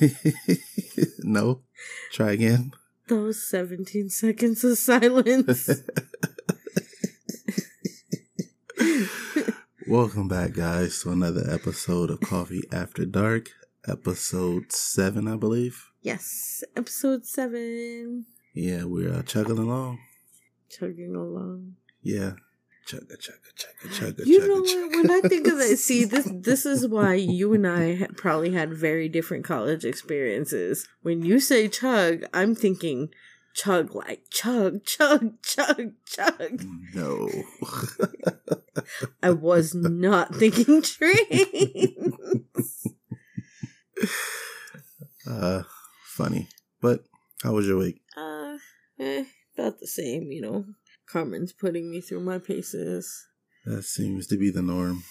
no. Try again. Those 17 seconds of silence. Welcome back, guys, to another episode of Coffee After Dark, episode seven, I believe. yes, episode 7. Yeah, we're uh, chugging along. Chugging along. Yeah, chugga chugga chugga chugga You chugga. know what? chugga. When I think of that, see this. This is why you and I probably had very different college experiences. When you say chug, I'm thinking chug like chug, chug, chug, chug. no. I was not thinking train. uh, funny. But how was your week? uh, eh, about the same, you know. Carmen's putting me through my paces. That seems to be the norm.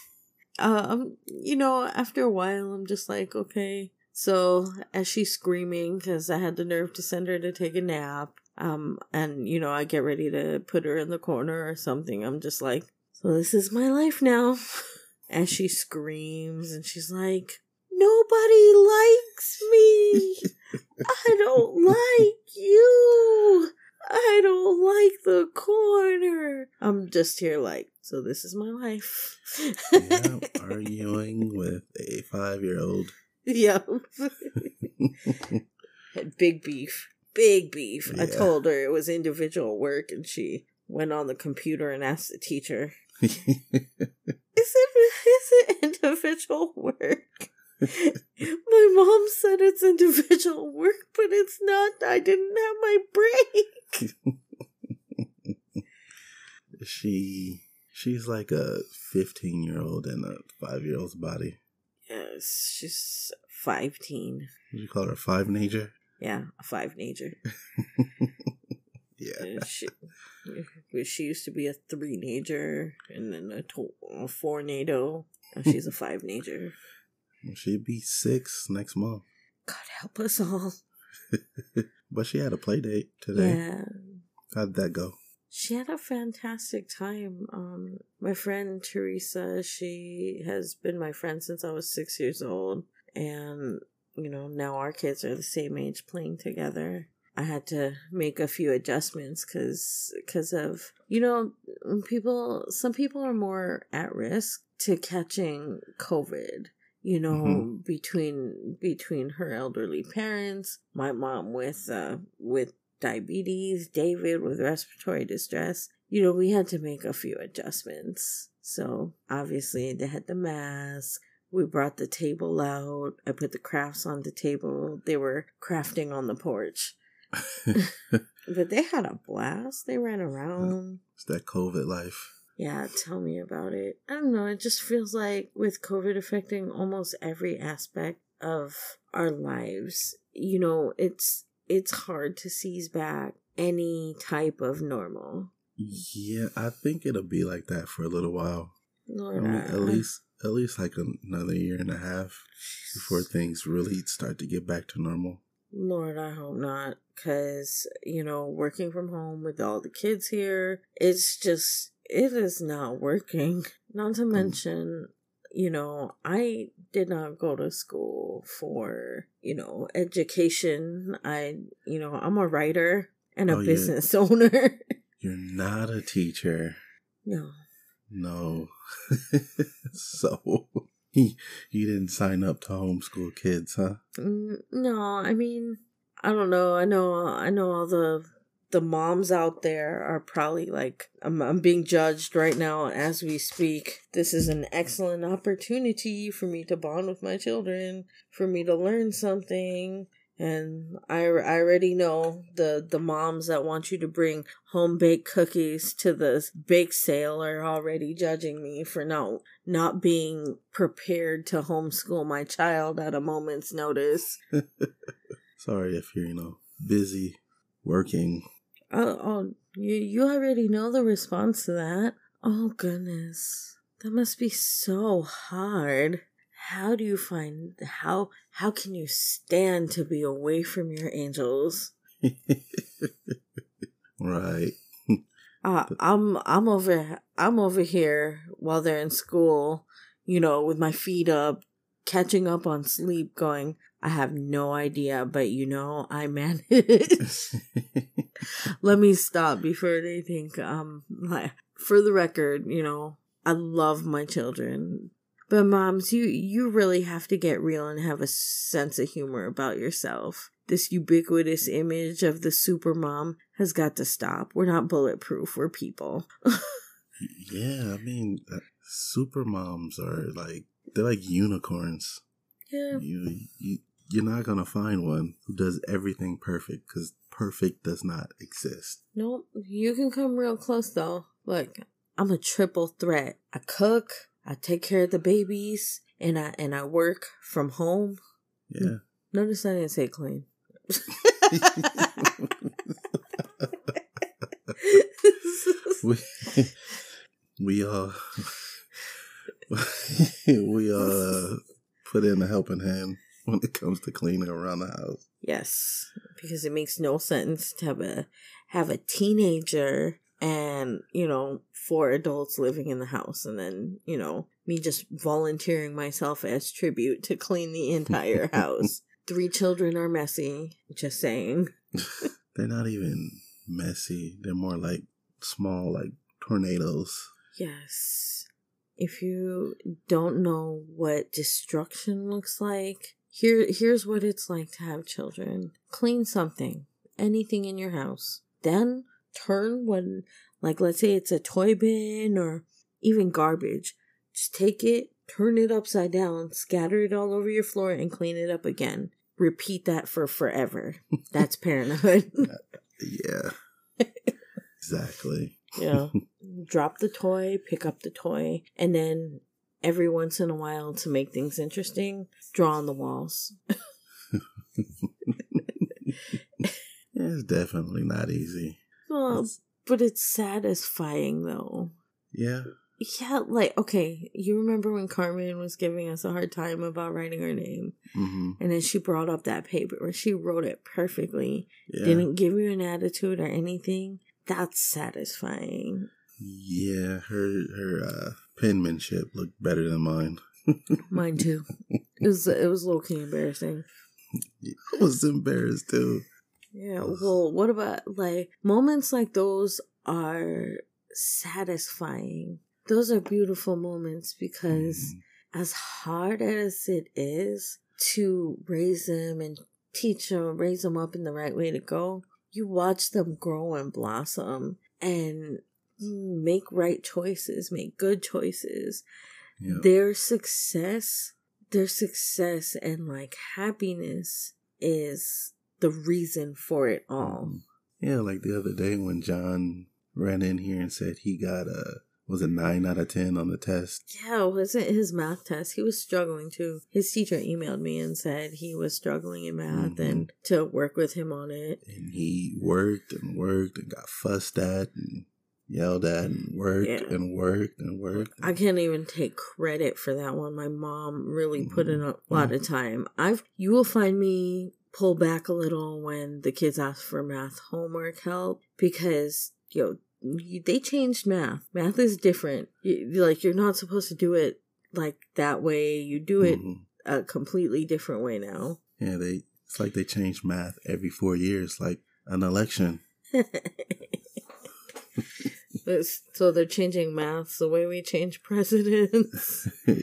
um, you know, after a while, I'm just like, okay. So as she's screaming, because I had the nerve to send her to take a nap, um, and you know, I get ready to put her in the corner or something. I'm just like, so this is my life now. As she screams and she's like, nobody likes me. I don't like you. I don't like the corner. I'm just here like, so this is my life. yeah, arguing with a five year old. yeah. Had big beef. Big beef. I told her it was individual work and she went on the computer and asked the teacher, Is it is it individual work? my mom said it's individual work, but it's not. I didn't have my break. she she's like a 15 year old in a five year old's body. Yes, she's five teen. Would you call her a five nager? Yeah, a five nager. Yeah. She, she used to be a three nager and then a, to- a four NATO. Now she's a five nager. She'd be six next month. God help us all. But she had a play date today. Yeah. How'd that go? She had a fantastic time. Um, my friend Teresa, she has been my friend since I was six years old, and you know now our kids are the same age playing together. I had to make a few adjustments because because of you know people. Some people are more at risk to catching COVID. You know, Mhm. between between her elderly parents, my mom with uh with diabetes, David with respiratory distress, you know, we had to make a few adjustments. So obviously they had the mask. We brought the table out. I put the crafts on the table. They were crafting on the porch. But they had a blast. They ran around. It's that COVID life. Yeah, tell me about it. I don't know. It just feels like with COVID affecting almost every aspect of our lives, you know, it's it's hard to seize back any type of normal. Yeah, I think it'll be like that for a little while. I mean, at least at least like another year and a half before things really start to get back to normal. Lord, I hope not. Because, you know, working from home with all the kids here, it's just, it is not working. Not to mention, you know, I did not go to school for, you know, education. I, you know, I'm a writer and a Oh, business owner. You're not a teacher. no. No. so he you didn't sign up to homeschool kids, huh? Mm, No, I mean, I don't know. I know, I know all the the moms out there are probably like, I'm, I'm being judged right now as we speak. This is an excellent opportunity for me to bond with my children, for me to learn something. And I, I already know the, the moms that want you to bring home baked cookies to the bake sale are already judging me for not not being prepared to homeschool my child at a moment's notice. Sorry if you're, you know, busy working. Oh, oh you you already know the response to that. Oh goodness, that must be so hard. How do you find how how can you stand to be away from your angels? right. Uh, I'm I'm over I'm over here while they're in school, you know, with my feet up, catching up on sleep, going, I have no idea, but you know, I manage. Let me stop before they think um like for the record, you know, I love my children. But moms, you you really have to get real and have a sense of humor about yourself. This ubiquitous image of the super mom has got to stop. We're not bulletproof. We're people. yeah, I mean, uh, super moms are like they're like unicorns. Yeah. You you you're not gonna find one who does everything perfect because perfect does not exist. Nope. You can come real close though. Look, I'm a triple threat. I cook, I take care of the babies, and I and I work from home. Yeah. Notice I didn't say clean. we we uh we uh put in a helping hand when it comes to cleaning around the house. Yes, because it makes no sense to have a have a teenager and you know four adults living in the house, and then you know me just volunteering myself as tribute to clean the entire house. Three children are messy. Just saying. They're not even messy. They're more like small, like tornadoes. Yes. If you don't know what destruction looks like, here here's what it's like to have children. Clean something, anything in your house. Then turn when like let's say it's a toy bin or even garbage. Just take it, turn it upside down, scatter it all over your floor and clean it up again. Repeat that for forever. That's parenthood. yeah. exactly. Yeah. Drop the toy, pick up the toy, and then every once in a while to make things interesting, draw on the walls. it's definitely not easy. Well, it's, but it's satisfying though. Yeah. Yeah, like okay, you remember when Carmen was giving us a hard time about writing her name, mm-hmm. and then she brought up that paper where she wrote it perfectly, Yeah. didn't give you an attitude or anything. That's satisfying. Yeah, her her uh penmanship looked better than mine. Mine too. It was it was low key embarrassing. I was embarrassed too. Yeah. Well, what about like moments like those are satisfying. Those are beautiful moments because Mm. as hard as it is to raise them and teach them, raise them up in the right way to go, you watch them grow and blossom and make right choices, make good choices. Yeah. Their success, their success and like happiness is the reason for it all. Um, Yeah, like the other day when John ran in here and said he got a was it nine out of ten on the test. Yeah, it wasn't his math test. He was struggling too. His teacher emailed me and said he was struggling in math Mhm. and to work with him on it. And he worked and worked and got fussed at and yelled at and worked Yeah. and worked and worked. I can't even take credit for that one. My mom really put in a lot of time. I've you will find me pull back a little when the kids ask for math homework help because you know they changed math. Math is different. You, like you're not supposed to do it like that way. You do it Mhm. a completely different way now. Yeah, they it's like they change math every four years, like an election. It's- so they're changing maths the way we change presidents.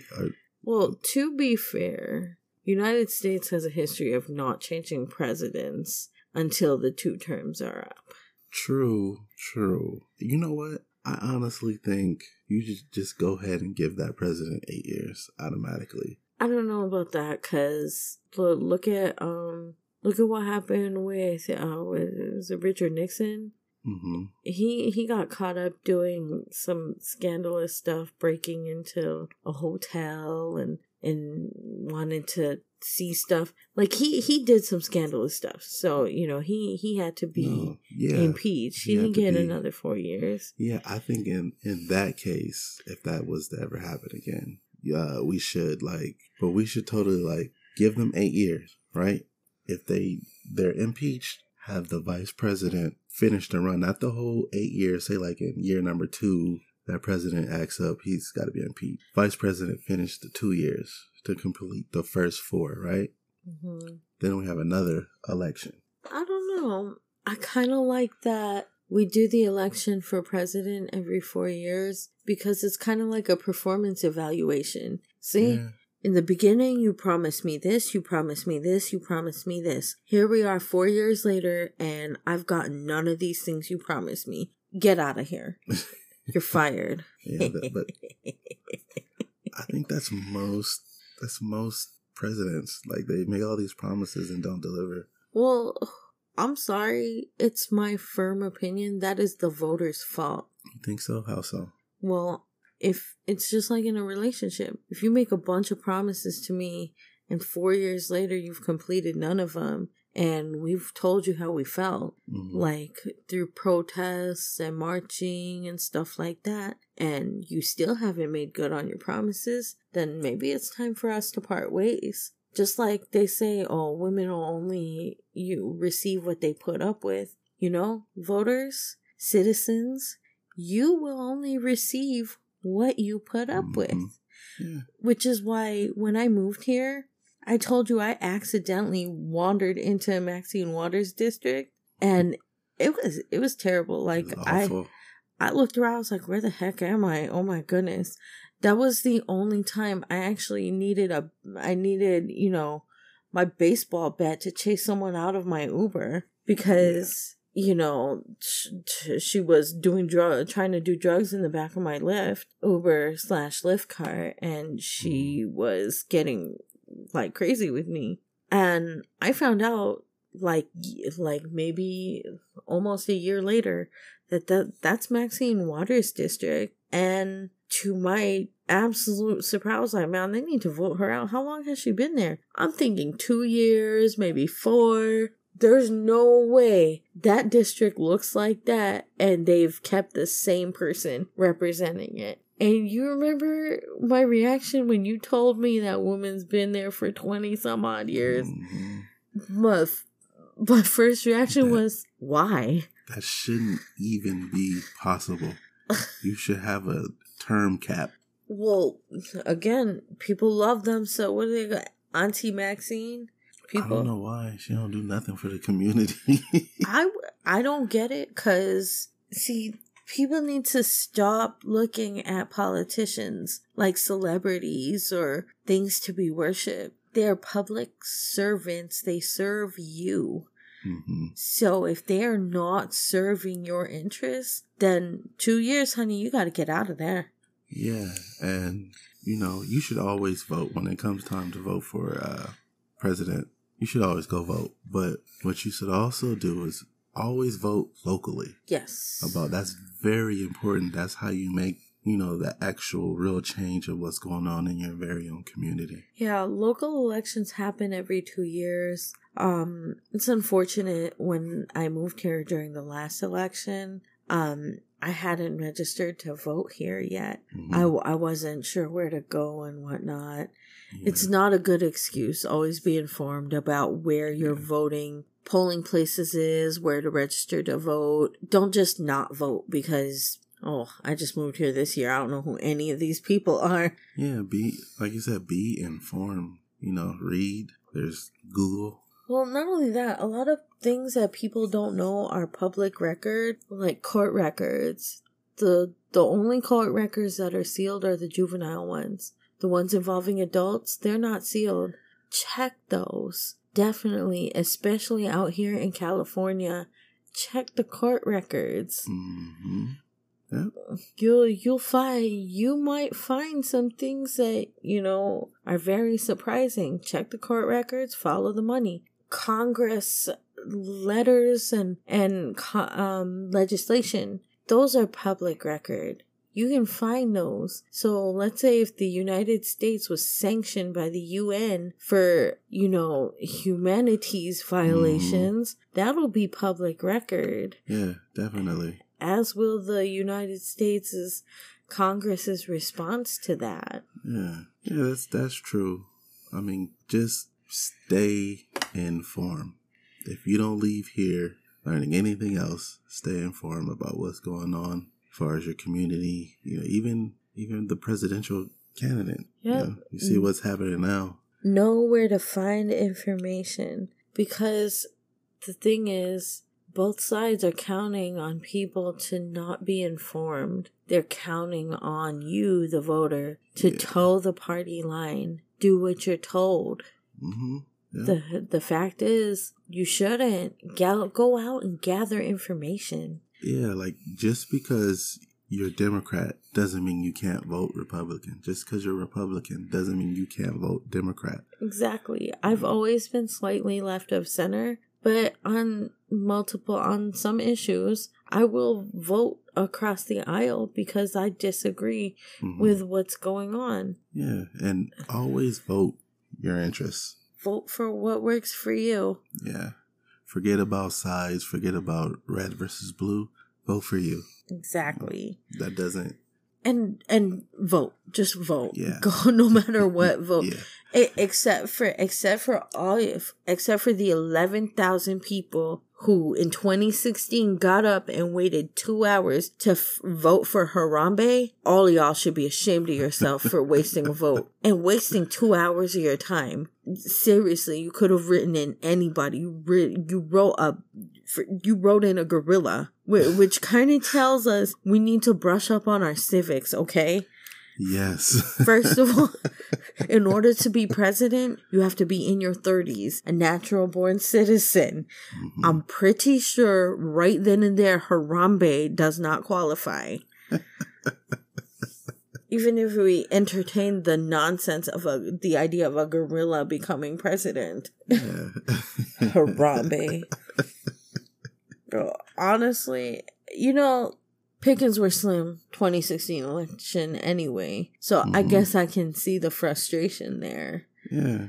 Well, to be fair, United States has a history of not changing presidents until the two terms are up. true, true. You know what? I honestly think you just just go ahead and give that president eight years automatically. I don't know about that because look, look at um look at what happened with uh with was it Richard Nixon. Hmm He he got caught up doing some scandalous stuff, breaking into a hotel and and wanted to see stuff. Like he he did some scandalous stuff. So you know he he had to be No, yeah, impeached. He He didn't get be- another four years. yeah. I think in in that case, if that was to ever happen again, yeah, we should like, but we should totally like give them eight years, right? If they they're impeached, have the vice president finish the run, not the whole eight years. Say like in year number two, that president acts up, he's got to be impeached. Vice president finished the two years to complete the first four, right? Mm-hmm. Then we have another election. I don't know. I kind of like that we do the election for president every four years because it's kind of like a performance evaluation. See? Yeah. In the beginning, you promised me this, you promised me this, you promised me this. Here we are four years later, and I've gotten none of these things you promised me. Get out of here. You're fired. Yeah, but, but I think that's most that's most presidents. Like they make all these promises and don't deliver. well, I'm sorry. It's my firm opinion that is the voters' fault. You think so? How so? Well, if it's just like in a relationship, if you make a bunch of promises to me and four years later you've completed none of them, and we've told you how we felt, Mhm. like through protests and marching and stuff like that, and you still haven't made good on your promises, then maybe it's time for us to part ways. Just like they say, oh, women will only you receive what they put up with. You know, voters, citizens, you will only receive what you put up Mhm. with. Yeah. Which is why when I moved here, I told you I accidentally wandered into Maxine Waters district and it was it was terrible. Like I. I looked around, I was like, where the heck am I? Oh my goodness. That was the only time I actually needed a I needed, you know, my baseball bat to chase someone out of my Uber because you know sh- sh- she was doing drug trying to do drugs in the back of my Lyft Uber slash Lyft car and she was getting like crazy with me. And I found out like like maybe almost a year later that, that that's Maxine Waters district and to my absolute surprise like man they need to vote her out. How long has she been there? I'm thinking two years maybe four there's no way that district looks like that and they've kept the same person representing it and you remember my reaction when you told me that woman's been there for 20 some odd years Mhm. my, f- my first reaction That- was why That shouldn't even be possible. you should have a term cap. Well, again, people love them. So what do they got? Auntie Maxine. I don't know why she don't do nothing for the community. I I don't get it because see, people need to stop looking at politicians like celebrities or things to be worshipped. They're public servants. They serve you. hmm So if they're not serving your interests, then two years, honey, you got to get out of there. Yeah, and you know you should always vote when it comes time to vote for uh, president. You should always go vote, but what you should also do is always vote locally. Yes. About that's very important. That's how you make you know the actual real change of what's going on in your very own community. Yeah, local elections happen every two years. Um, it's unfortunate when I moved here during the last election. Um, I hadn't registered to vote here yet. Mhm. I, I wasn't sure where to go and whatnot. Yeah. It's mm-hmm. not a good excuse. Always be informed about where your voting polling places is, where to register to vote. Don't just not vote because, oh, I just moved here this year. I don't know who any of these people are. yeah. Be like you said. Be informed. You know, read. There's Google. Well, not only that, a lot of things that people don't know are public record, like court records. The the only court records that are sealed are the juvenile ones. The ones involving adults, they're not sealed. Check those. Definitely, especially out here in California. Check the court records. hmm You'll you'll find you might find some things that, you know, are very surprising. Check the court records, follow the money. Congress letters and and um legislation, those are public record. You can find those. So let's say if the United States was sanctioned by the UN for, you know, humanities mm-hmm. violations, that'll be public record Yeah, definitely. as will the United States' Congress's response to that. Yeah, yeah, that's that's true. I mean, just stay informed. If you don't leave here learning anything else, stay informed about what's going on far as your community. You know, even even the presidential candidate. You, Yeah. know, you see Mm. what's happening now. know where to find information because the thing is, both sides are counting on people to not be informed. They're counting on you, the voter, to Yeah. toe the party line. Do what you're told. Mm-hmm. Yeah. The the fact is, you shouldn't go out and gather information. Yeah, like just because you're Democrat doesn't mean you can't vote Republican. Just because you're Republican doesn't mean you can't vote Democrat. Exactly. I've always been slightly left of center, but on multiple on some issues, I will vote across the aisle because I disagree Mhm. with what's going on. yeah, and always vote your interests. Vote for what works for you. Yeah, forget about size. Forget about red versus blue. Vote for you. Exactly. That doesn't. And and vote. Just vote. Yeah. Go no matter what vote. Yeah, E- except for except for all except for the 11,000 people who in 2016 got up and waited 2 hours to f- vote for Harambe all y'all should be ashamed of yourself for wasting a vote and wasting 2 hours of your time. Seriously you could have written in anybody. You, you wrote a you wrote in a gorilla whi- which kind of tells us we need to brush up on our civics okay yes. First of all, in order to be president, you have to be in your 30s, a natural born citizen. Mhm. I'm pretty sure right then and there, Harambe does not qualify. Even if we entertain the nonsense of a, the idea of a gorilla becoming president, yeah. Harambe. Bro, honestly, you know, Pickens were slim 2016 election anyway. So I Mhm. guess I can see the frustration there. yeah.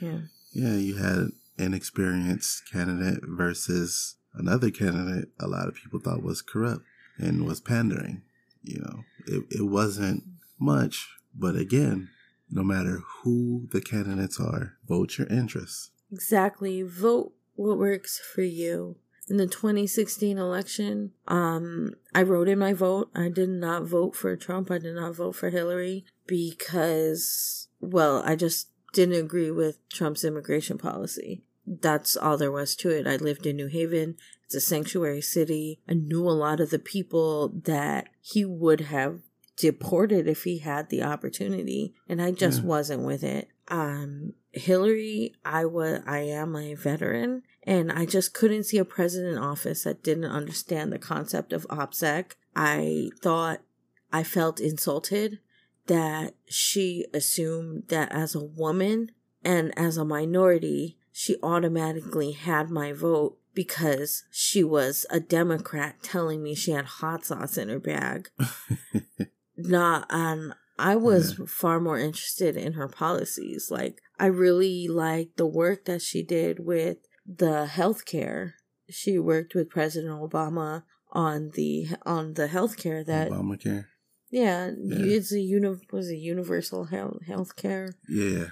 Yeah. Yeah, you had an experienced candidate versus another candidate a lot of people thought was corrupt and was pandering. You know, it, it wasn't much, but again, no matter who the candidates are, vote your interests. Exactly. Vote what works for you. In the 2016 election, um, I wrote in my vote. I did not vote for Trump. I did not vote for Hillary because, well, I just didn't agree with Trump's immigration policy. That's all there was to it. I lived in New Haven. It's a sanctuary city. I knew a lot of the people that he would have deported if he had the opportunity, and I just Yeah. wasn't with it. Um, Hillary, I was, I am a veteran, and I just couldn't see a president in office that didn't understand the concept of OPSEC. I thought I felt insulted that she assumed that as a woman and as a minority, she automatically had my vote because she was a Democrat telling me she had hot sauce in her bag. Not um I was far more interested in her policies. Like I really liked the work that she did with the healthcare. She worked with President Obama on the on the healthcare that Obamacare. yeah, Yeah. it's a uni- was a universal health healthcare. Yeah.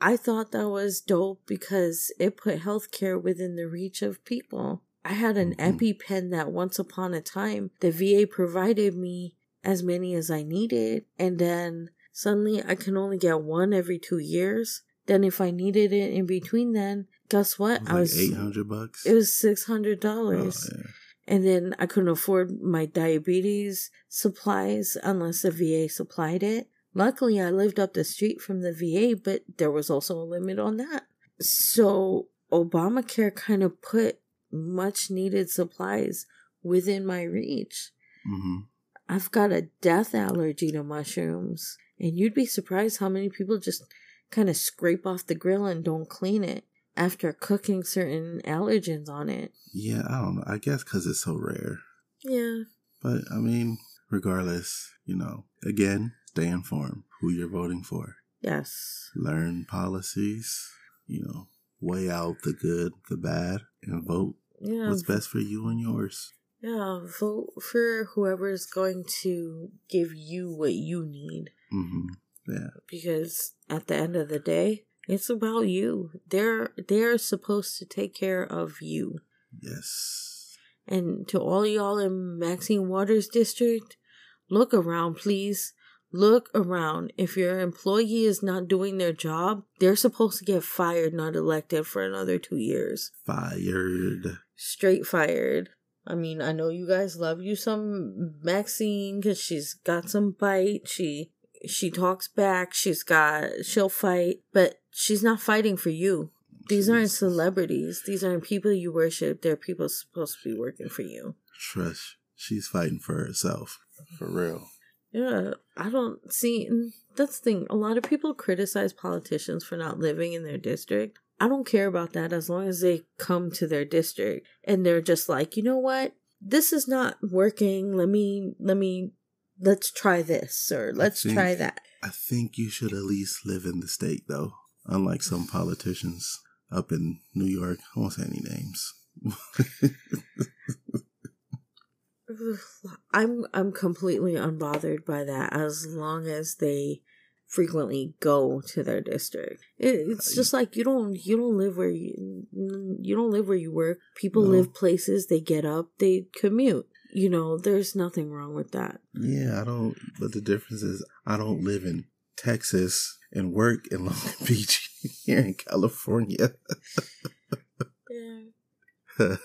I thought that was dope because it put healthcare within the reach of people. I had an Mhm. EpiPen that once upon a time the VA provided me as many as I needed, and then suddenly I can only get one every two years. Then if I needed it in between, then guess what? It was I like was eight hundred bucks. it was six hundred dollars. yeah. And then I couldn't afford my diabetes supplies unless the VA supplied it. Luckily, I lived up the street from the VA, but there was also a limit on that. So, Obamacare kind of put much needed supplies within my reach. Mhm. I've got a death allergy to mushrooms, and you'd be surprised how many people just kind of scrape off the grill and don't clean it after cooking certain allergens on it. Yeah, I don't know. I guess because it's so rare. Yeah. But I mean, regardless, you know, again, stay informed who you're voting for. Yes. Learn policies, you know, weigh out the good, the bad, and vote Yeah. what's best for you and yours. Yeah. Vote for whoever is going to give you what you need. hmm Yeah. Because at the end of the day, it's about you. They're they're supposed to take care of you. Yes. And to all y'all in Maxine Waters district, look around please. Look around. If your employee is not doing their job, they're supposed to get fired, not elected for another two years. Fired. Straight fired. I mean, I know you guys love you some Maxine because she's got some bite. She she talks back. She's got she'll fight, but she's not fighting for you. These aren't celebrities. These aren't people you worship. They're people supposed to be working for you. Trust. She's fighting for herself. For real. Yeah, I don't see. That's the thing. A lot of people criticize politicians for not living in their district. I don't care about that as long as they come to their district and they're just like, you know what? This is not working. Let me, let me, let's try this or let's think, try that. I think you should at least live in the state though. Unlike some politicians up in New York. I won't say any names. I'm I'm completely unbothered by that as long as they frequently go to their district. It, it's just like you don't you don't live where you you don't live where you work. People no. live places. They get up. They commute. You know, there's nothing wrong with that. Yeah, I don't. But the difference is, I don't live in Texas and work in Long Beach here in California. yeah.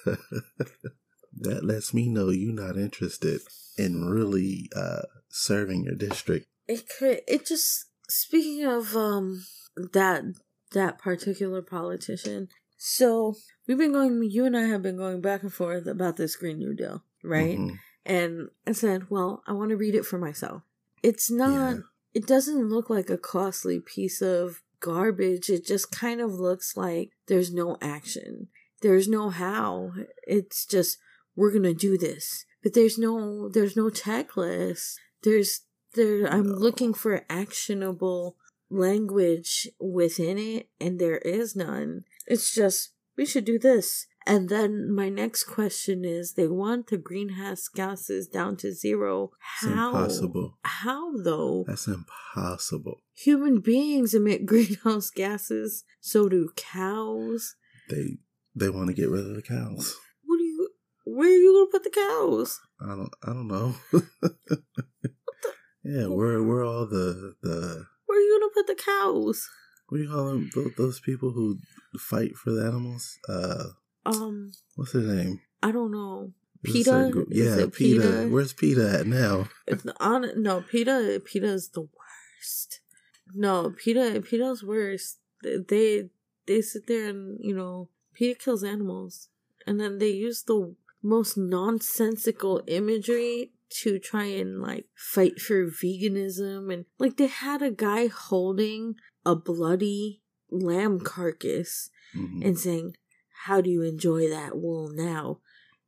that lets me know you're not interested in really uh, serving your district. It could. It just speaking of um that that particular politician. So we've been going. You and I have been going back and forth about this Green New Deal, right? Mm-hmm. And I said, well, I want to read it for myself. It's not. Yeah. It doesn't look like a costly piece of garbage. It just kind of looks like there's no action. There's no how. It's just we're going to do this. But there's no there's no checklist. There's there I'm no. looking for actionable language within it and there is none. It's just we should do this. And then my next question is they want the greenhouse gases down to zero. How? impossible. How though? That's impossible. Human beings emit greenhouse gases. So do cows. They they want to get rid of the cows. What do you where are you gonna put the cows? I don't I don't know. yeah, where where all the the Where are you gonna put the cows? What do you call them? Those people who fight for the animals? Uh um, what's his name? I don't know. PETA? Yeah, PETA. PETA. Where's PETA at now? on, no, PETA. PETA is the worst. No, PETA. PETA's worst. They they sit there and you know PETA kills animals, and then they use the most nonsensical imagery to try and like fight for veganism and like they had a guy holding a bloody lamb carcass mm-hmm. and saying how do you enjoy that wool now?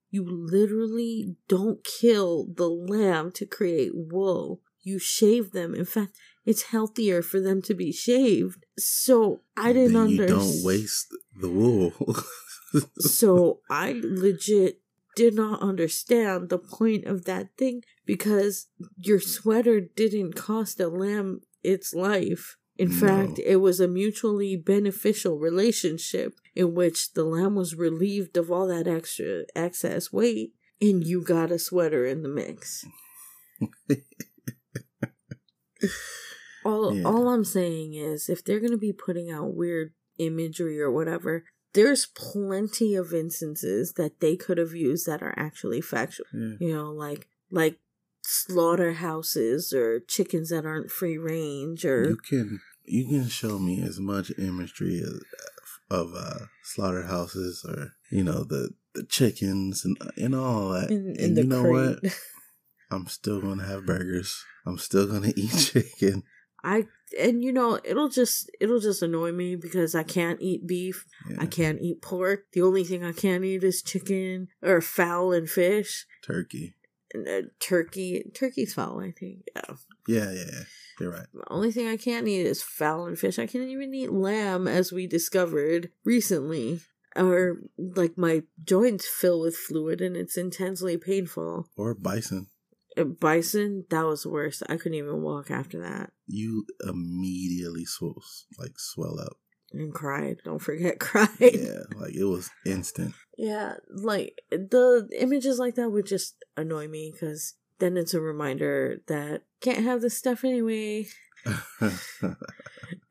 You literally don't kill the lamb to create wool. You shave them. In fact, it's healthier for them to be shaved. So I didn't understand. You don't waste the wool. so I legit did not understand the point of that thing because your sweater didn't cost a lamb its life. In no. fact, it was a mutually beneficial relationship in which the lamb was relieved of all that extra excess weight and you got a sweater in the mix. all yeah. all I'm saying is if they're going to be putting out weird imagery or whatever, there's plenty of instances that they could have used that are actually factual. Yeah. You know, like like slaughterhouses or chickens that aren't free range or you can you can show me as much imagery as, of uh, slaughterhouses or you know the the chickens and and all that. In, in and you know crate. what? I'm still gonna have burgers. I'm still gonna eat chicken. I and you know it'll just it'll just annoy me because I can't eat beef. Yeah. I can't eat pork. The only thing I can't eat is chicken or fowl and fish. Turkey. And, uh, turkey. Turkey's fowl, I think. Yeah. Yeah, yeah, yeah. You're right. The only thing I can't eat is fowl and fish. I can't even eat lamb, as we discovered recently. Or, like, my joints fill with fluid and it's intensely painful. Or bison. Uh, bison, that was worse. I couldn't even walk after that. You immediately swell, like, swell up. And cried. Don't forget, cried. Yeah, like, it was instant. Yeah, like, the images like that would just annoy me because then it's a reminder that can't have this stuff anyway.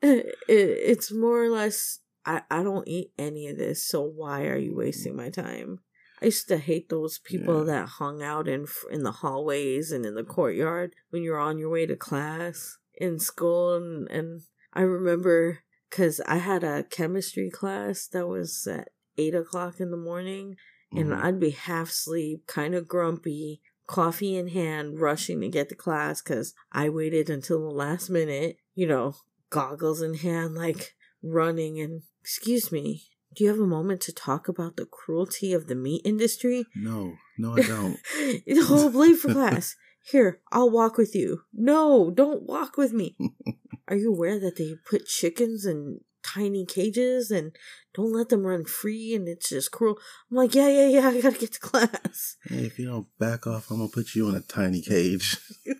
it, it's more or less I, I don't eat any of this, so why are you wasting my time? I used to hate those people Yeah. that hung out in in the hallways and in the courtyard when you're on your way to class in school, and, and I remember because I had a chemistry class that was at eight o'clock in the morning, and Mhm. I'd be half asleep, kind of grumpy, coffee in hand, rushing to get to class because I waited until the last minute, you know, goggles in hand, like running and, excuse me, do you have a moment to talk about the cruelty of the meat industry? no, no, I don't. oh, late for class. Here, I'll walk with you. No, don't walk with me. Are you aware that they put chickens in tiny cages and don't let them run free and it's just cruel? I'm like, yeah, yeah, yeah, I gotta get to class. Hey, if you don't back off, I'm gonna put you in a tiny cage.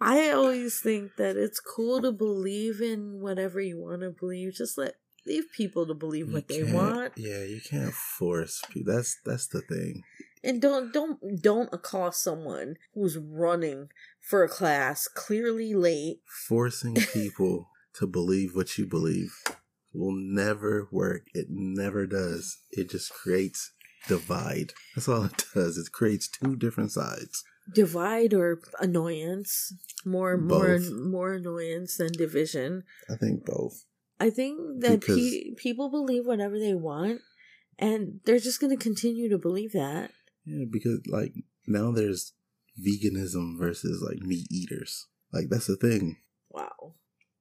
I always think that it's cool to believe in whatever you want to believe. Just let leave people to believe You what they want, Yeah, you can't force people. That's that's the thing. And don't don't don't accost someone who's running for a class clearly late. Forcing people to believe what you believe will never work. It never does. It just creates divide. That's all it does. It creates two different sides. Divide or annoyance, more more Both. more annoyance than division. I think both. I think that pe- people believe whatever they want, and they're just going to continue to believe that. Yeah, because like now there's veganism versus like meat eaters. Like that's the thing. Wow.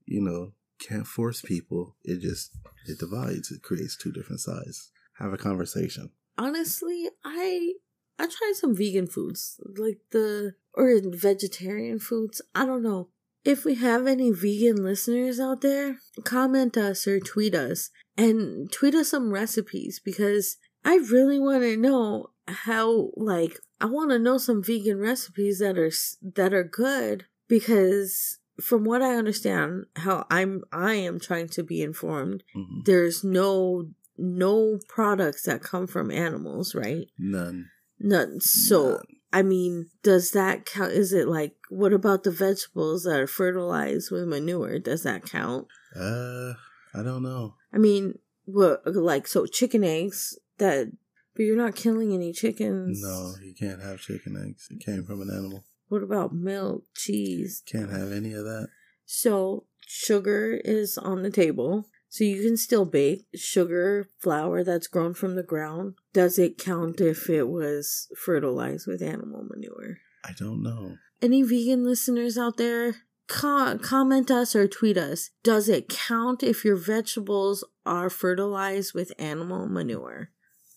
You know, can't force people. It just it divides. It creates two different sides. Have a conversation. honestly i i tried some vegan foods like the or vegetarian foods i don't know if we have any vegan listeners out there comment us or tweet us and tweet us some recipes because i really want to know how like i want to know some vegan recipes that are that are good because from what i understand how i'm i am trying to be informed Mhm. there's no no products that come from animals, right? None. None. So, None. I mean, does that count? Is it like, what about the vegetables that are fertilized with manure? Does that count? Uh, I don't know. I mean, what, like, so chicken eggs that, but you're not killing any chickens. No, you can't have chicken eggs. It came from an animal. What about milk, cheese? Can't have any of that. So, sugar is on the table. So you can still bake sugar, flour that's grown from the ground. Does it count if it was fertilized with animal manure? I don't know. Any vegan listeners out there? Co- comment us or tweet us. Does it count if your vegetables are fertilized with animal manure?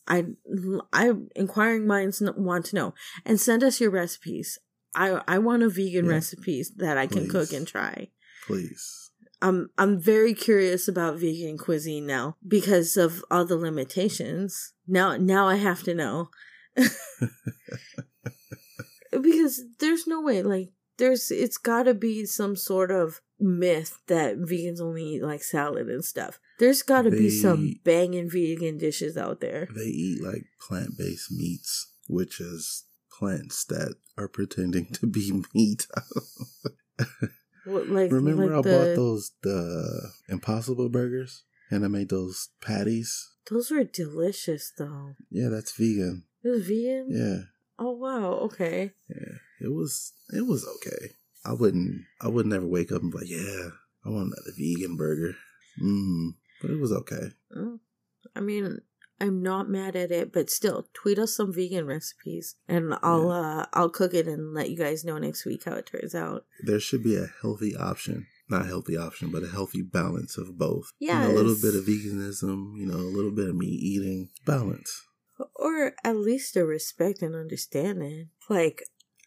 I, I, inquiring minds want to know, and send us your recipes. I, I want a vegan Yeah. recipes that I can cook and try. Please. I'm I'm very curious about vegan cuisine now because of all the limitations. Now now I have to know. because there's no way like there's it's got to be some sort of myth that vegans only eat like salad and stuff. There's got to be some banging vegan dishes out there. They eat like plant based meats, which is plants that are pretending to be meat. What, like Remember, like I the, bought those the Impossible Burgers, and I made those patties. Those were delicious though. Yeah, that's vegan. It was vegan. Yeah, Oh wow. Okay. yeah. It was it was okay. I wouldn't I would never wake up and be like, yeah, I want another vegan burger. Mm, but it was okay. Oh, I mean, I'm not mad at it, but still, tweet us some vegan recipes, and I'll uh I'll cook it and let you guys know next week how it turns out. There should be a healthy option. Not healthy option, but a healthy balance of both. You know, a little bit of veganism, you know, a little bit of meat eating. Balance. Or at least a respect and understanding. Like,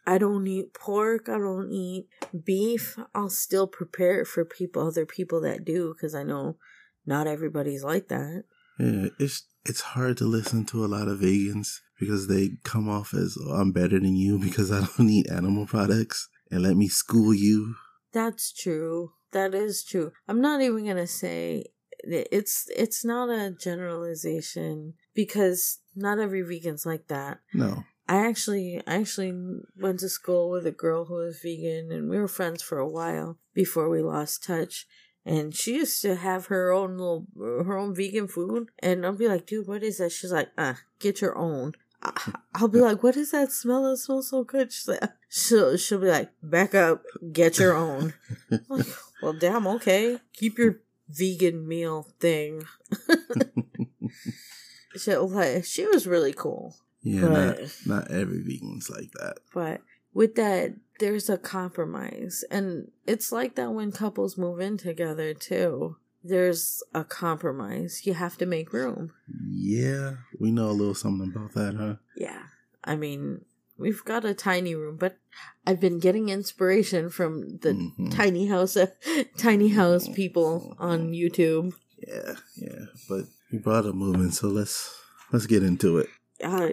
I don't eat pork, I don't eat beef. I'll still prepare it for people, other people that do, because I know not everybody's like that. Yeah, it's it's hard to listen to a lot of vegans because they come off as oh, I'm better than you because I don't eat animal products and let me school you. That's true. That is true. I'm not even gonna say it's it's not a generalization because not every vegan's like that. No, I actually I actually went to school with a girl who was vegan and we were friends for a while before we lost touch. And she used to have her own little her own vegan food and I'll be like, dude, what is that? She's like, uh, get your own. I'll be like, what is that smell? It smells so good. She's like, she'll, she'll be like, back up, get your own. like, well, damn, okay. Keep your vegan meal thing. she, like, she was really cool. Yeah, But- not, not every vegan's like that. But with that, there's a compromise. And it's like that when couples move in together, too. There's a compromise. You have to make room. Yeah, we know a little something about that, huh? Yeah. I mean, we've got a tiny room, but I've been getting inspiration from the Mhm. tiny house tiny house people on YouTube. Yeah, yeah. But we brought up moving, so let's let's get into it. Uh,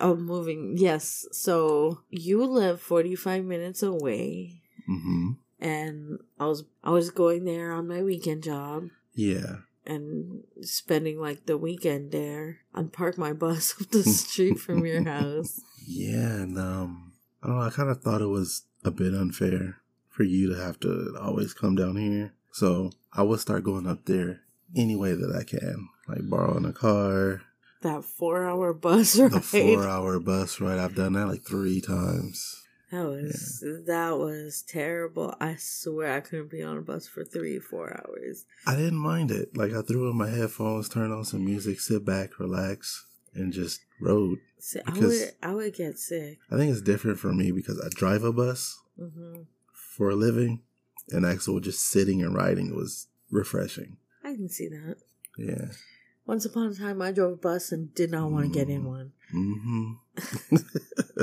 oh, moving. Yes. So you live 45 minutes away hmm and I was I was going there on my weekend job Yeah. and spending like the weekend there. I'd park my bus up the street from your house. Yeah, and um, I don't know. I kind of thought it was a bit unfair for you to have to always come down here. So I would start going up there any way that I can, like borrowing a car, That four hour bus ride. the four-hour bus ride. I've done that like three times. That was that was terrible. I swear I couldn't be on a bus for three, four hours. I didn't mind it. Like I threw in my headphones, turned on some music, sit back, relax, and just rode. See, I Because- would I would get sick. I think it's different for me because I drive a bus hmm for a living, and actual just sitting and riding was refreshing. I can see that. Yeah. Once upon a time, I drove a bus and did not want to get in one. Mm-hmm.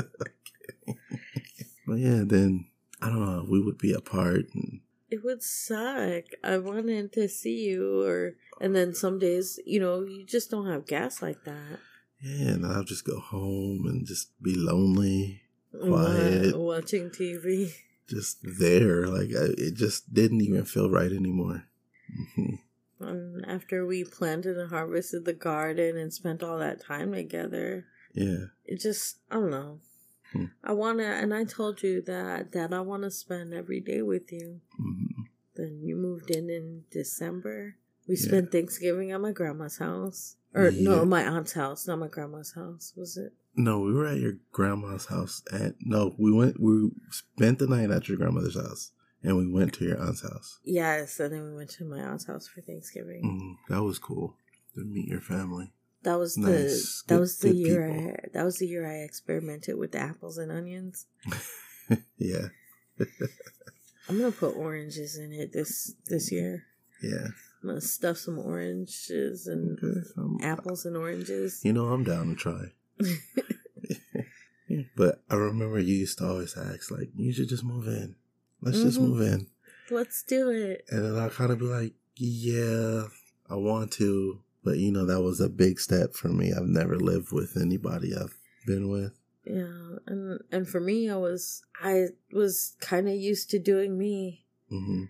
but yeah, then I don't know. We would be apart, and It would suck. I wanted to see you, or and then some days, you know, you just don't have gas like that. yeah, and I'll just go home and just be lonely, Quiet. watching TV. just there. Like I, it just didn't even feel right anymore. hmm And after we planted and harvested the garden and spent all that time together, Yeah, it just I don't know. Hmm. I wanna, and I told you that that I want to spend every day with you. hmm Then you moved in in December. We Yeah. spent Thanksgiving at my grandma's house, or Yeah. no, my aunt's house, not my grandma's house. Was it? No, we were at your grandma's house, and no, we went. We spent the night at your grandmother's house, and we went to your aunt's house. Yes, and then we went to my aunt's house for Thanksgiving. Mm, that was cool to meet your family. That was Nice. the that Good- was the year people. I that was the year I experimented with the apples and onions. yeah, I'm gonna put oranges in it this this year. yeah. I'm gonna stuff some oranges and Okay, um, apples and oranges. You know, I'm down to try. But I remember you used to always ask, like, you should just move in. Let's just Mhm. move in. Let's do it. And then I'll kind of be like, yeah, I want to. But, you know, that was a big step for me. I've never lived with anybody I've been with. Yeah, and and for me, I was I was kind of used to doing me. hmm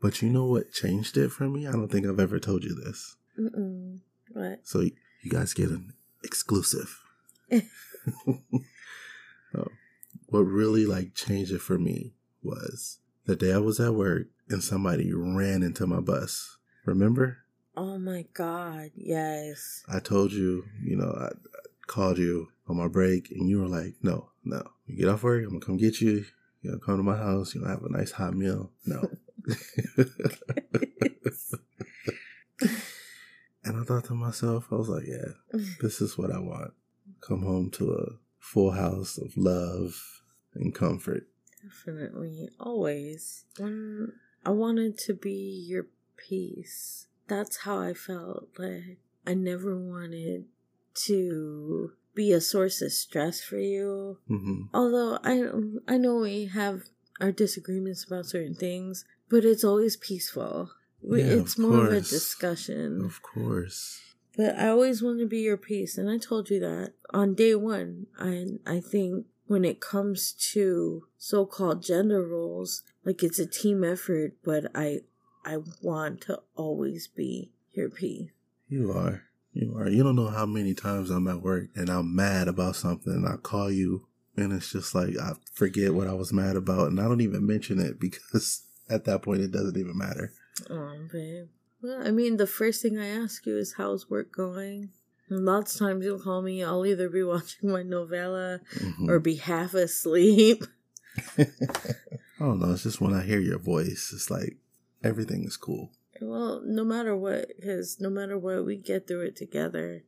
But you know what changed it for me? I don't think I've ever told you this. Mm-mm. What? So you guys get an exclusive. so, what really like changed it for me was the day I was at work and somebody ran into my bus. Remember? Oh my god! Yes. I told you, you know, I, I called you on my break and you were like, no, no. You get off work, I'm gonna come get you. You know, come to my house, you know, have a nice hot meal. No. and I thought to myself, I was like, yeah, this is what I want. Come home to a full house of love and comfort. Definitely, always. When I wanted to be your peace. That's how I felt. Like I never wanted to be a source of stress for you. hmm Although I I know we have our disagreements about certain things, but it's always peaceful. We- Yeah, it's of more of a discussion. Of course. But I always want to be your peace, and I told you that on day one. I I think when it comes to so-called gender roles, like it's a team effort, but I I want to always be your peace. You are. You are. You don't know how many times I'm at work and I'm mad about something. And I call you, and it's just like I forget what I was mad about, and I don't even mention it because at that point it doesn't even matter. Oh, babe. Well, I mean, the first thing I ask you is how's work going. Lots of times you'll call me. I'll either be watching my novela Mhm. or be half asleep. I don't know. It's just when I hear your voice, it's like everything is cool. Well, no matter what, because no matter what, we get through it together.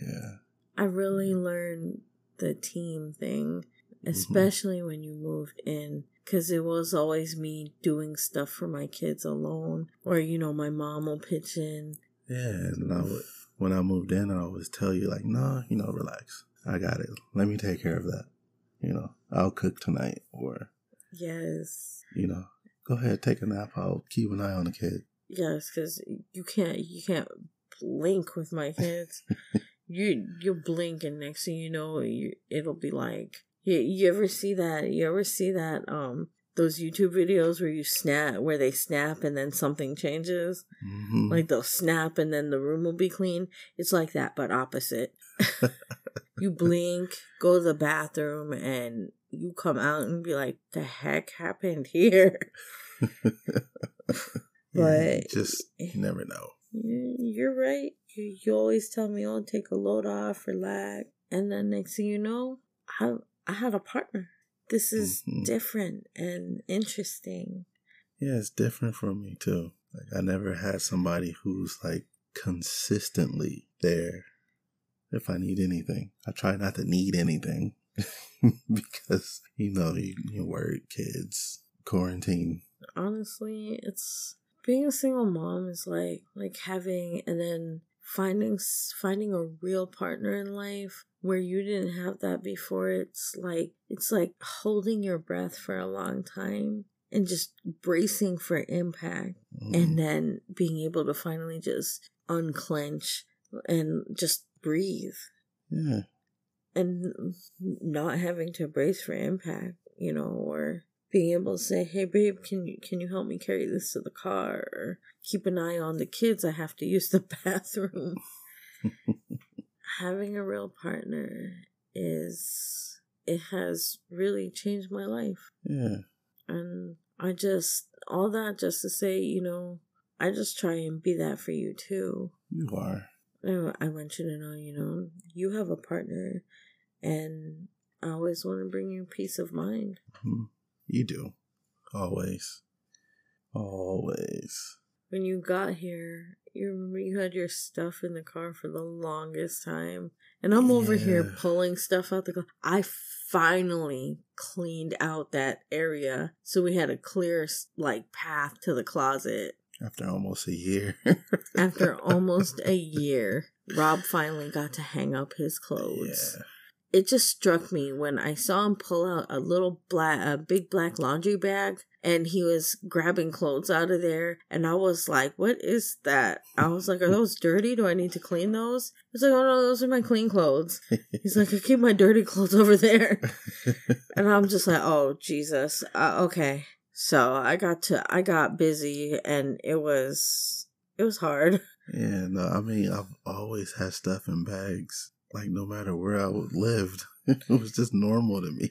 Yeah. I really learned the team thing, especially when you moved in, because it was always me doing stuff for my kids alone, or you know, my mom will pitch in. Yeah. And I would, when I moved in, I always tell you, like, nah, you know, relax. I got it. Let me take care of that. You know, I'll cook tonight, or, Yes, you know, go ahead, take a nap. I'll keep an eye on the kid. yes, because you can't, you can't blink with my kids. you you blink, and next thing you know, you, it'll be like you. You ever see that? You ever see that? Um, those YouTube videos where you snap, where they snap, and then something changes. hmm like they'll snap and then the room will be clean. It's like that, but opposite. you blink, go to the bathroom, and you come out and be like, "The heck happened here?" But- just you never know. You- You're right. You, you always tell me, "Oh, take a load off, relax," and then next thing you know, I I had a partner. This is Mhm. different and interesting. Yeah, it's different for me too. Like I never had somebody who's like consistently there if I need anything. I try not to need anything because you know you, you work, kids, quarantine. honestly it's being a single mom is like like having and then finding finding a real partner in life where you didn't have that before it's like it's like holding your breath for a long time and just bracing for impact Mm. and then being able to finally just unclench and just breathe yeah, and not having to brace for impact, you know, or being able to say, "Hey, babe, can you can you help me carry this to the car?" Or keep an eye on the kids. I have to use the bathroom. Having a real partner is it has really changed my life, yeah, and I just all that just to say, you know, I just try and be that for you too. you are. I want you to know, you know, you have a partner, and I always want to bring you peace of mind. Mhm. You do. Always. Always. When you got here, you remember you had your stuff in the car for the longest time, and I'm over here pulling stuff out the car. I finally cleaned out that area, so we had a clear like path to the closet. After almost a year. After almost a year, Rob finally got to hang up his clothes. Yeah. It just struck me when I saw him pull out a little black, a big black laundry bag, and he was grabbing clothes out of there, and I was like, "What is that?" I was like, "Are those dirty? Do I need to clean those?" He's like, "Oh no, those are my clean clothes." He's like, "I keep my dirty clothes over there," and I'm just like, "Oh Jesus, uh, okay." So I got to, I got busy, and it was, it was hard. Yeah, no, I mean, I've always had stuff in bags. Like, no matter where I lived, it was just normal to me.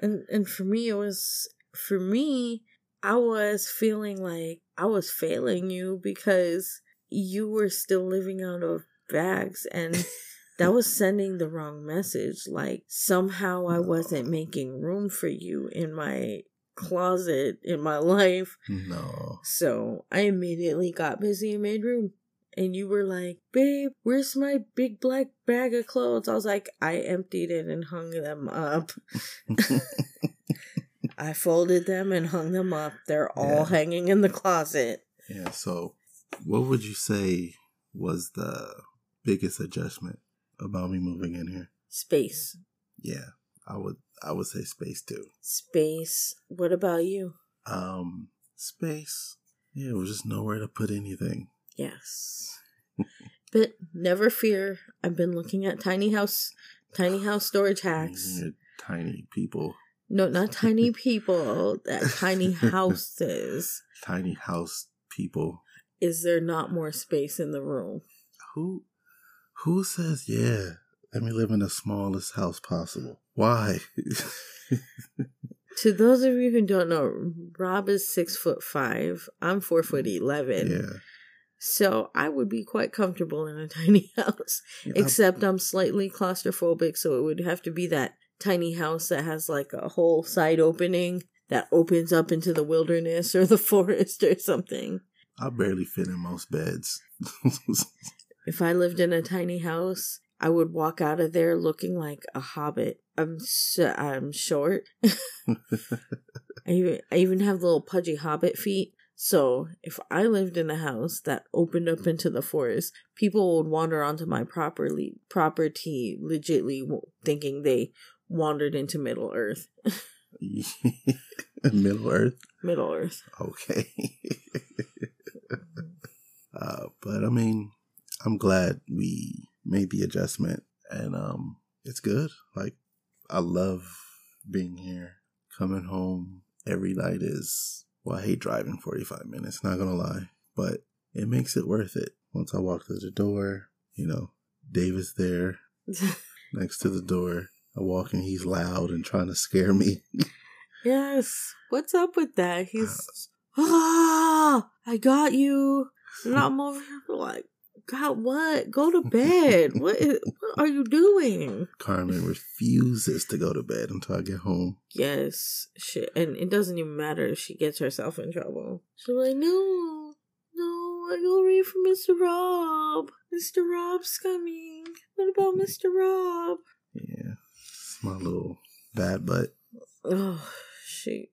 and and for me it was for me i was feeling like i was failing you because you were still living out of bags and that was sending the wrong message like somehow i wasn't making room for you in my closet in my life No. so i immediately got busy and made room and you were like, babe, where's my big black bag of clothes? I was like, I emptied it and hung them up. I folded them and hung them up. They're all Yeah. hanging in the closet. yeah, so what would you say was the biggest adjustment about me moving in here? Space. Yeah, I would I would say space too. Space. What about you? Um space. Yeah, it was just nowhere to put anything. Yes. but never fear. I've been looking at tiny house tiny house storage hacks. Tiny people. No, not tiny people, that tiny houses. Tiny house people. Is there not more space in the room? Who Who says, yeah, let me live in the smallest house possible? Why? to those of you who don't know, Rob is six foot five. I'm four foot eleven. yeah. So I would be quite comfortable in a tiny house. Yeah, Except I'm slightly claustrophobic, so it would have to be that tiny house that has like a whole side opening that opens up into the wilderness or the forest or something. I barely fit in most beds. If I lived in a tiny house, I would walk out of there looking like a hobbit. I'm so, I'm short. I even I even have little pudgy hobbit feet. So if I lived in a house that opened up into the forest, people would wander onto my properly property, legitly thinking they wandered into Middle Earth. Middle Earth. Middle Earth. Okay. uh, but I mean, I'm glad we made the adjustment and um it's good. Like I love being here. Coming home every night is well, I hate driving 45 minutes, not gonna lie. But it makes it worth it. Once I walk through the door, you know, Dave is there next to the door. I walk in, he's loud and trying to scare me. yes. What's up with that? He's ah, I got you. And I'm over here like, God, what? Go to bed. what, is, what are you doing? Carmen refuses to go to bed until I get home. Yes, shit. And it doesn't even matter if she gets herself in trouble. She's like, no, no, I go read for Mr. Rob. Mr. Rob's coming. What about Mr. Rob? Yeah, it's my little bad butt. Oh, she,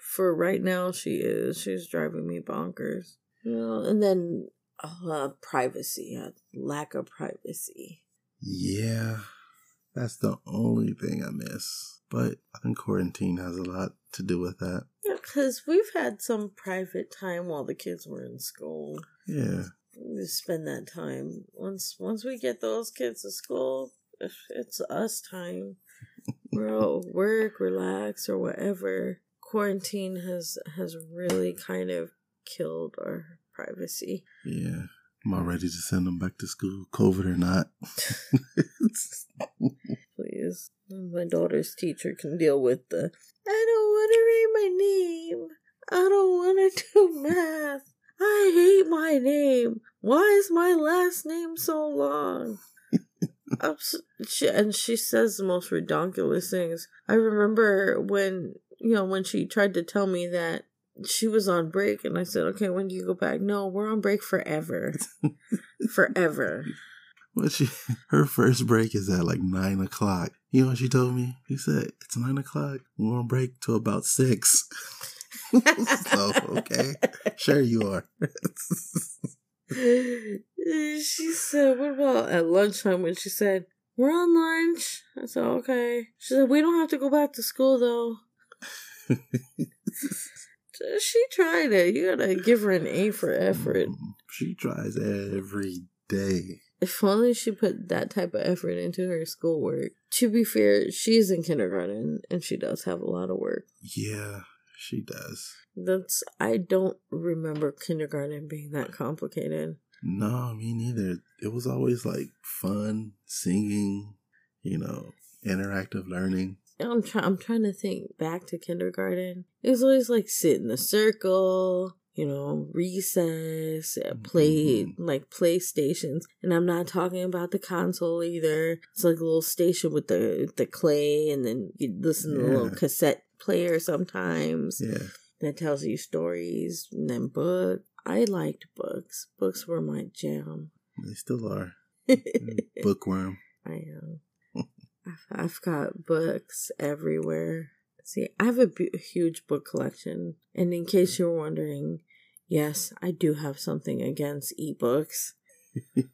for right now, she is. She's driving me bonkers. You know, and then uh, privacy, uh, lack of privacy. Yeah, that's the only thing I miss. But I think quarantine has a lot to do with that. Yeah, because we've had some private time while the kids were in school. Yeah, We spend that time. Once once we get those kids to school, it's us time. We're all work, relax, or whatever. Quarantine has has really kind of killed our privacy. yeah. Am I ready to send them back to school, COVID or not? Please, my daughter's teacher can deal with the. I don't want to read my name. I don't want to do math. I hate my name. Why is my last name so long? I'm s- she, and she says the most redonkulous things. I remember when you know when she tried to tell me that she was on break, and I said, "Okay, when do you go back?" No, we're on break forever, forever. Well, she her first break is at like nine o'clock. You know what she told me? She said it's nine o'clock. We're on break till about six. so okay, sure you are. she said, "What about at lunchtime?" When she said, "We're on lunch," I said, "Okay." She said, "We don't have to go back to school though." She tried it. You gotta give her an A for effort. Mm, She tries every day. If only she put that type of effort into her schoolwork. To be fair, she's in kindergarten and she does have a lot of work. Yeah, she does. That's I don't remember kindergarten being that complicated. No, me neither. It was always like fun, singing, you know, interactive learning. I'm trying. I'm trying to think back to kindergarten. It was always like sit in the circle, you know, recess, uh, play Mhm. like playstations, and I'm not talking about the console either. It's like a little station with the the clay, and then you listen to a little cassette player sometimes Yeah. that tells you stories, and then book. I liked books. Books were my jam. They still are. Bookworm. I am. I've, got books everywhere. See, I have a bu- huge book collection. And in case you're wondering, yes, I do have something against ebooks.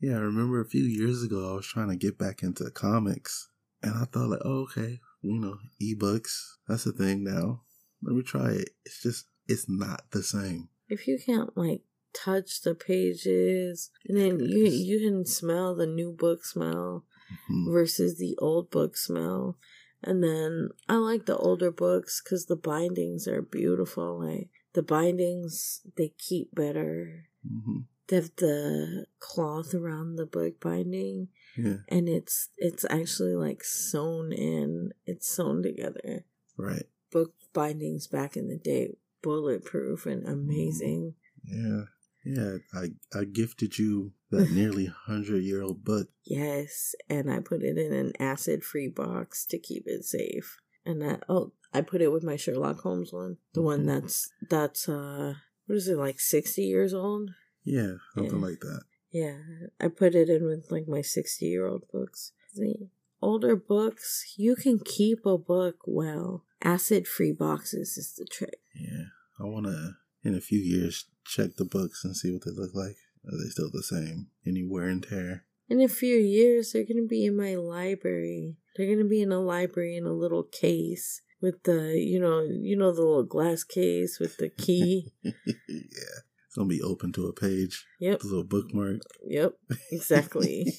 Yeah, I remember a few years ago I was trying to get back into comics. And I thought like, oh, okay, you know, ebooks, that's a thing now. Let me try it. It's just it's not the same. If you can't like touch the pages, and then you you can smell the new book smell Mhm. versus the old book smell. And then I like the older books because the bindings are beautiful. Like the bindings, they keep better. Mhm. they have the cloth around the book binding Yeah. and it's it's actually like sewn in it's sewn together Right. book bindings back in the day bulletproof and amazing Yeah. Yeah. I I gifted you that nearly hundred year old book. yes and i put it in an acid free box to keep it safe and that oh i put it with my sherlock holmes one the one that's that's uh what is it like 60 years old Yeah, something Yeah. like that. Yeah, I put it in with like my 60 year old books. The older books, you can keep a book well. Acid free boxes is the trick. Yeah. I wanna in a few years check the books and see what they look like. Are they still the same? Any wear and tear? In a few years, they're going to be in my library. They're going to be in a library in a little case with the, you know, you know, the little glass case with the key. yeah. It's gonna be open to a page. yep, The little bookmark. yep, exactly.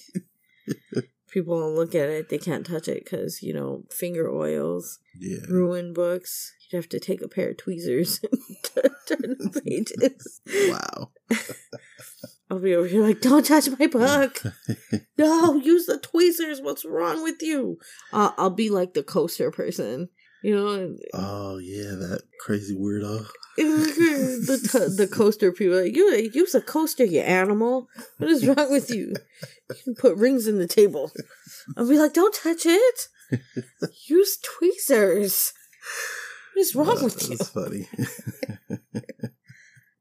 People don't look at it, they can't touch it because, you know, finger oils. Yeah. ruin books. You'd have to take a pair of tweezers and turn the pages. Wow. I'll be over here like, don't touch my book. No, use the tweezers. What's wrong with you? Uh, I'll be like the coaster person. You know, Oh yeah, that crazy weirdo. the t- the coaster people like you use a coaster, you animal. What is wrong with you? You can put rings in the table. I'll be like, don't touch it. Use tweezers. What is wrong Uh, with you? That's funny.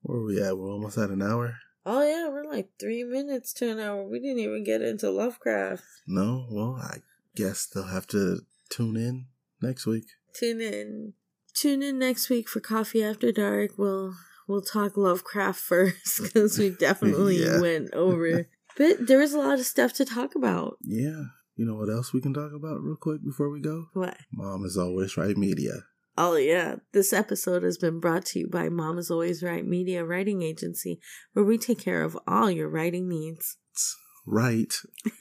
Where are we at? We're almost at an hour. Oh yeah, we're like three minutes to an hour. We didn't even get into Lovecraft. No, well, I guess they'll have to tune in next week. Tune in. Tune in next week for Coffee After Dark. We'll we'll talk Lovecraft first because we definitely Yeah. went over. But there was a lot of stuff to talk about. Yeah. You know what else we can talk about real quick before we go? What? Mom is always right media. Oh yeah, this episode has been brought to you by Mama's Always Right Media Writing Agency, where we take care of all your writing needs. Right.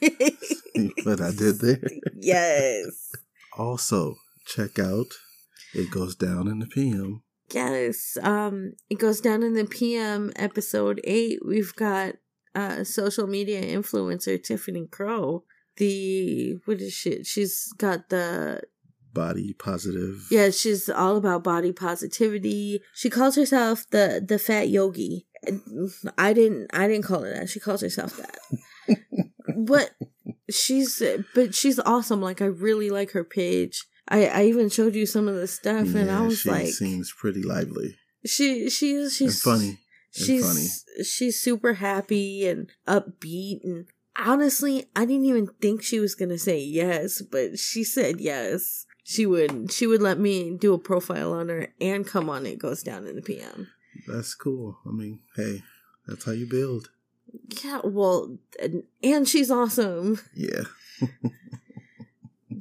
what I did there. yes. Also, check out It Goes Down in the PM. Yes. Um it goes down in the PM episode 8. We've got uh social media influencer Tiffany Crow. The what is she? She's got the Body positive. yeah, she's all about body positivity. She calls herself the the fat yogi. I didn't I didn't call her that. She calls herself that. but she's but she's awesome. Like I really like her page. I I even showed you some of the stuff and I was she like seems pretty lively she she and she's funny. and she's funny. she's super happy and upbeat and honestly i didn't even think she was gonna say yes but she said yes she would she would let me do a profile on her and come on it goes down in the pm That's cool. I mean, hey, that's how you build. yeah well and, and she's awesome Yeah.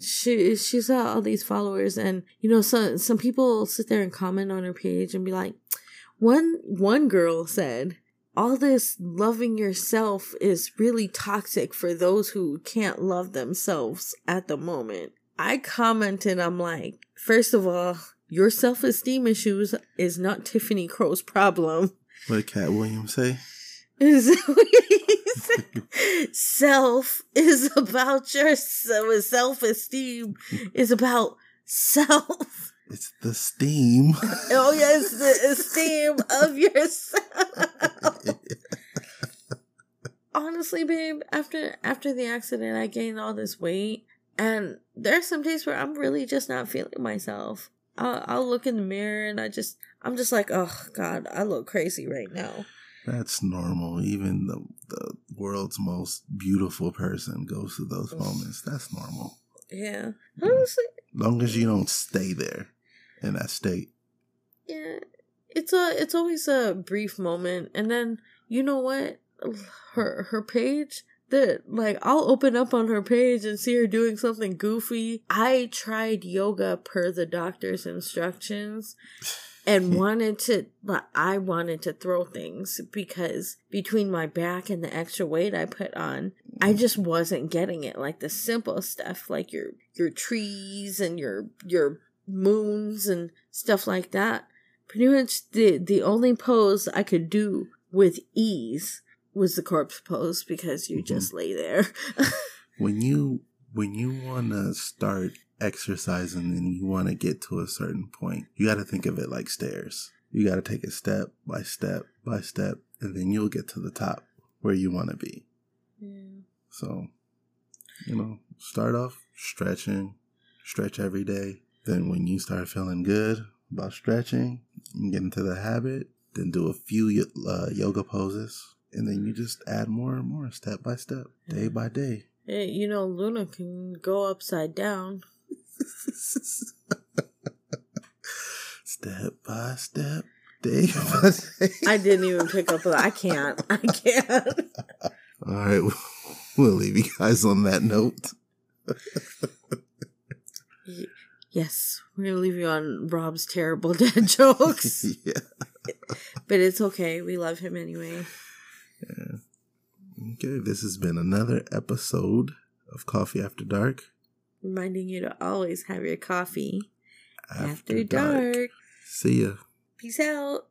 she she's got all these followers and you know some some people sit there and comment on her page and be like one one girl said all this loving yourself is really toxic for those who can't love themselves at the moment i commented i'm like first of all your self-esteem issues is not tiffany crow's problem What did Katt Williams say? self is about your self esteem is about self. It's the steam. Oh yes, the esteem of yourself. Honestly, babe, after after the accident, I gained all this weight, and there are some days where I'm really just not feeling myself. I'll, I'll look in the mirror and I just I'm just like, oh God, I look crazy right now. That's normal. Even the the world's most beautiful person goes through those moments. That's normal. Yeah, honestly, Long as you don't stay there in that state. Yeah, it's a it's always a brief moment, and then you know what, her her page that like I'll open up on her page and see her doing something goofy. I tried yoga per the doctor's instructions. And wanted to, but I wanted to throw things because between my back and the extra weight I put on, I mm. just wasn't getting it. Like the simple stuff, like your your trees and your your moons and stuff like that. Pretty much the the only pose I could do with ease was the corpse pose because you Mhm. just lay there. when you when you want to start exercising and you want to get to a certain point, you got to think of it like stairs. You got to take it step by step by step, and then you'll get to the top where you want to be. yeah. So, you know, start off stretching, stretch every day. Then, when you start feeling good about stretching, and get into the habit, then do a few uh, yoga poses, and then you just add more and more step by step, day by day. Eh, You know, Luna can go upside down. step by step, day by day. I didn't even pick up. I can't. I can't. All right, we'll leave you guys on that note. Yes, we're gonna leave you on Rob's terrible dad jokes, yeah. but it's okay. We love him anyway. Okay, this has been another episode of Coffee After Dark. Reminding you to always have your coffee after, dark. See ya. Peace out.